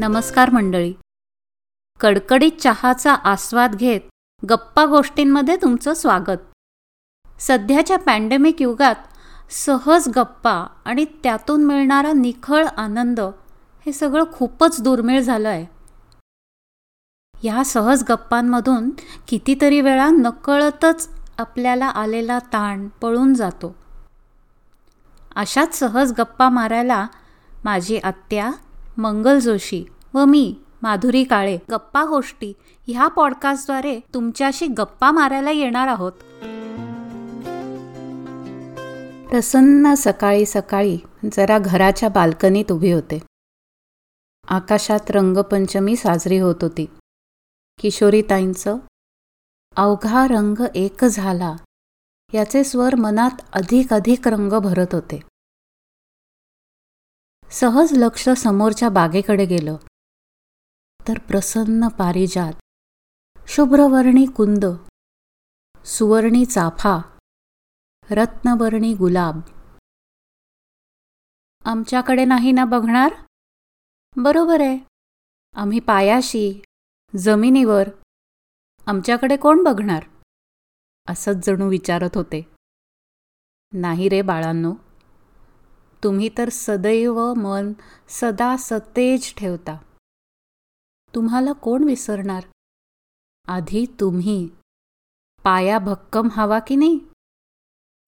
नमस्कार मंडळी. कडकडीत चहाचा आस्वाद घेत गप्पा गोष्टींमध्ये तुमचं स्वागत. सध्याच्या पॅन्डेमिक युगात सहज गप्पा आणि त्यातून मिळणारा निखळ आनंद हे सगळं खूपच दुर्मिळ झालं आहे ह्या सहज गप्पांमधून कितीतरी वेळा नकळतच आपल्याला आलेला ताण पळून जातो. अशाच सहज गप्पा मारायला माझी आत्या मंगल जोशी व मी माधुरी काळे गप्पा गोष्टी ह्या पॉडकास्टद्वारे तुमच्याशी गप्पा मारायला येणार आहोत. प्रसन्न सकाळी सकाळी जरा घराच्या बाल्कनीत उभी होते. आकाशात रंगपंचमी साजरी होत होती. किशोरीताईंचं अवघा रंग एक झाला. याचे स्वर मनात अधिक अधिक रंग भरत होते. सहज लक्ष समोरच्या बागेकडे गेलं. तर प्रसन्न पारिजात शुभ्रवर्णी कुंद सुवर्णी चाफा रत्नवर्णी गुलाब. आमच्याकडे नाही ना बघणार? बरोबर आहे. आम्ही पायाशी जमिनीवर आमच्याकडे कोण बघणार? असंच जणू विचारत होते. नाही रे बाळांनो तुम्ही तर सदैव मन सदा सतेज ठेवता. तुम्हाला कोण विसरणार? आधी तुम्ही. पाया भक्कम हवा की नाही?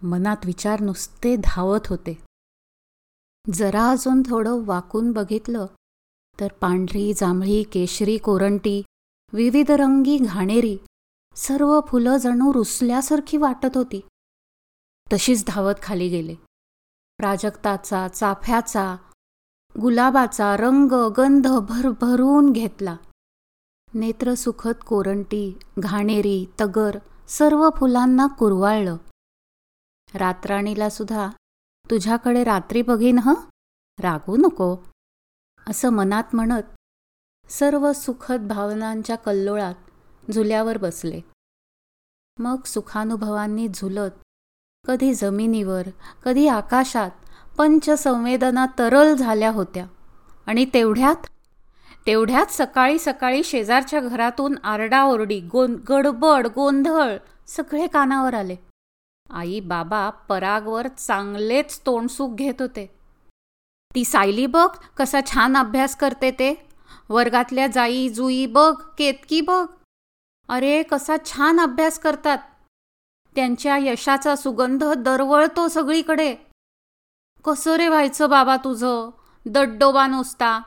मनात विचार नुसते धावत होते. जरा अजून थोडं वाकून बघितलं तर पांढरी जांभळी केशरी कोरंटी विविध रंगी घाणेरी सर्व फुलं जणू रुसल्यासारखी वाटत होती. तशीच धावत खाली गेले. प्राजक्ताचा चाफ्याचा गुलाबाचा रंग गंध भरभरून घेतला. नेत्रसुखद कोरंटी घाणेरी तगर सर्व फुलांना कुरवाळलं. रात्राणीला सुद्धा तुझ्याकडे रात्री बघीन ह? रागू नको. असं मनात म्हणत सर्व सुखद भावनांच्या कल्लोळात झुल्यावर बसले. मग सुखानुभवांनी झुलत कधी जमिनीवर कधी आकाशात पंचसंवेदना तरल झाल्या होत्या. आणि तेवढ्यात तेवढ्यात सकाळी सकाळी शेजारच्या घरातून आरडाओरडी गों गडबड गोंधळ सगळे कानावर आले. आई बाबा परागवर चांगलेच तोंडसूक घेत होते. ती सायली बघ कसा छान अभ्यास करते ते. वर्गातल्या जाई जुई बघ केतकी बघ. अरे कसा छान अभ्यास करतात. त्यांच्या यशाचा सुगंध दरवळतो सगळीकडे. कसं रे व्हायचं बाबा तुझं? दड्डोबा नुसता.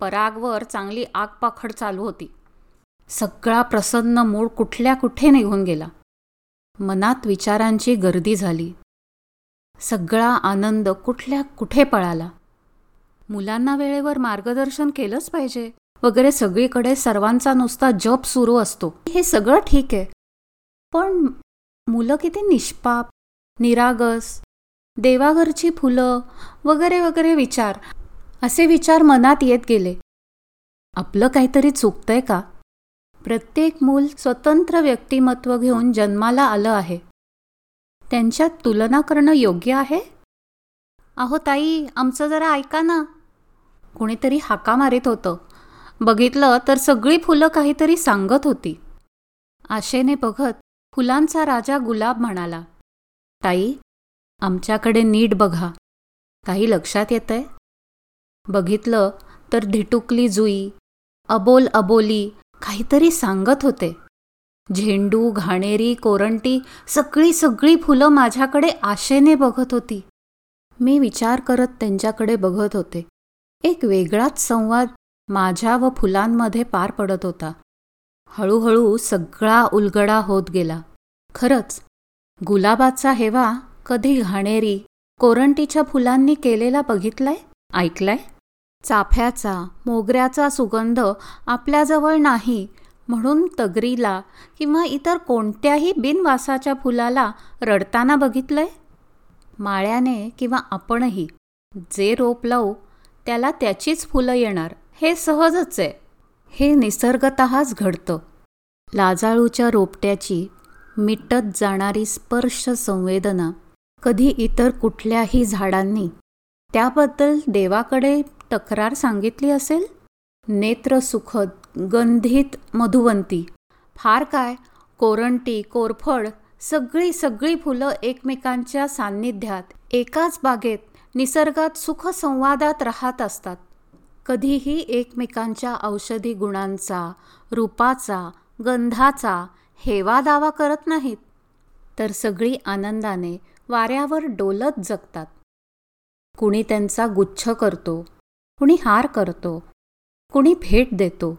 परागवर चांगली आगपाखड चालू होती. सगळा प्रसन्न मूळ कुठल्या कुठे निघून गेला. मनात विचारांची गर्दी झाली. सगळा आनंद कुठल्या कुठे पळाला? मुलांना वेळेवर मार्गदर्शन केलंच पाहिजे. वगैरे सगळीकडे सर्वांचा नुसता जप सुरू असतो. हे सगळं ठीक आहे. पण मुलं किती निष्पाप निरागस देवाघरची फुलं वगैरे वगैरे विचार असे विचार मनात येत गेले. आपलं काहीतरी चुकतंय का? प्रत्येक मूल स्वतंत्र व्यक्तिमत्व घेऊन जन्माला आलं आहे. त्यांच्यात तुलना करणं योग्य आहे? अहो ताई आमचं जरा ऐका ना. कोणीतरी हाका मारित होतं. बघितलं तर सगळी फुलं काहीतरी सांगत होती. आशेने बघत फुलांचा राजा गुलाब म्हणाला ताई आमच्याकडे नीट बघा. काही लक्षात येतंय? बघितलं तर धिटुकली जुई अबोल अबोली काहीतरी सांगत होते. झेंडू घाणेरी कोरंटी सगळी सगळी फुलं माझ्याकडे आशेने बघत होती. मी विचार करत त्यांच्याकडे बघत होते. एक वेगळाच संवाद माझ्या व फुलांमध्ये पार पडत होता. हळूहळू सगळा उलगडा होत गेला. खरंच. गुलाबाचा हेवा कधी घाणेरी कोरंटीच्या फुलांनी केलेला बघितलाय? ऐकलाय? चाफ्याचा मोगऱ्याचा सुगंध आपल्याजवळ नाही म्हणून तगरीला किंवा इतर कोणत्याही बिनवासाच्या फुलाला रडताना बघितलंय? माळ्याने किंवा आपणही जे रोप लावू त्याला त्याचीच फुलं येणार. हे सहजच आहे. हे निसर्गतःच घडतं. लाजाळूच्या रोपट्याची मिटत जाणारी स्पर्श संवेदना कधी इतर कुठल्याही झाडांनी. त्याबद्दल देवाकडे तक्रार सांगितली असेल? नेत्रसुखद गंधित मधुवंती. फार काय? कोरंटी कोरफड सगळी सगळी फुलं एकमेकांच्या सान्निध्यात एकाच बागेत निसर्गात सुखसंवादात राहत असतात. कधीही एकमेकांच्या औषधी गुणांचा रूपाचा गंधाचा हेवा दावा करत नाहीत. तर सगळी आनंदाने वाऱ्यावर डोलत जगतात. कुणी त्यांचा गुच्छ करतो कुणी हार करतो कुणी भेट देतो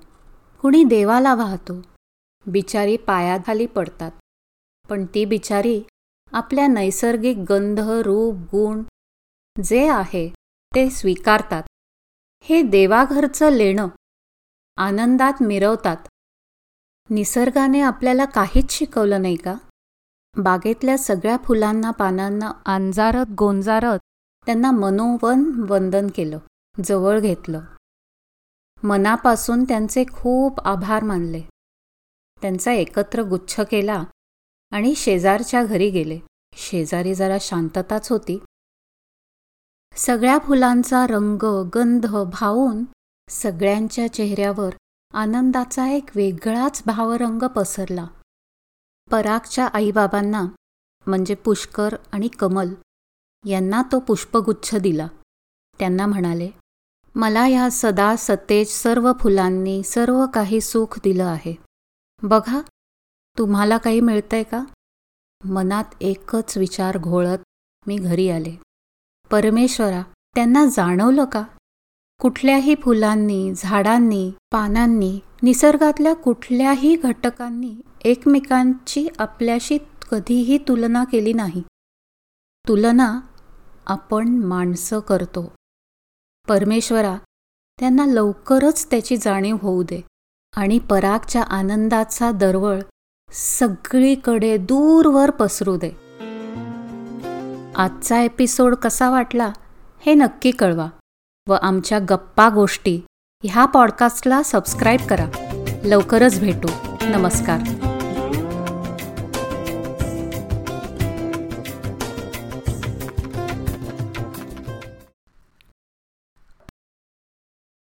कुणी देवाला वाहतो. बिचारी पायाखाली पडतात. पण ती बिचारी आपल्या नैसर्गिक गंध रूप गुण जे आहे ते स्वीकारतात. हे देवाघरचं लेणं आनंदात मिरवतात. निसर्गाने आपल्याला काहीच शिकवलं नाही का? बागेतल्या सगळ्या फुलांना पानांना अंजारत गोंजारत त्यांना मनोवन वंदन केलं जवळ घेतलं. मनापासून त्यांचे खूप आभार मानले. त्यांचा एकत्र गुच्छ केला आणि शेजारच्या घरी गेले. शेजारी जरा शांतताच होती. सगळ्या फुलांचा रंग गंध भावून सगळ्यांच्या चेहऱ्यावर आनंदाचा एक वेगळाच भावरंग पसरला. परागच्या आईबाबांना म्हणजे पुष्कर आणि कमल यांना तो पुष्पगुच्छ दिला. त्यांना म्हणाले मला या सदा सतेज सर्व फुलांनी सर्व काही सुख दिलं आहे. बघा तुम्हाला काही मिळतंय का? मनात एकच विचार घोळत मी घरी आले. परमेश्वरा त्यांना जाणवलं का? कुठल्याही फुलांनी झाडांनी पानांनी निसर्गातल्या कुठल्याही घटकांनी एकमेकांची आपल्याशी कधीही तुलना केली नाही. तुलना आपण माणसं करतो. परमेश्वरा त्यांना लवकरच त्याची जाणीव होऊ दे आणि परागच्या आनंदाचा दरवळ सगळीकडे दूरवर पसरू दे. आजचा एपिसोड कसा वाटला हे नक्की कळवा. व आमच्या गप्पा गोष्टी ह्या पॉडकास्टला सबस्क्राईब करा. लवकरच भेटू. नमस्कार.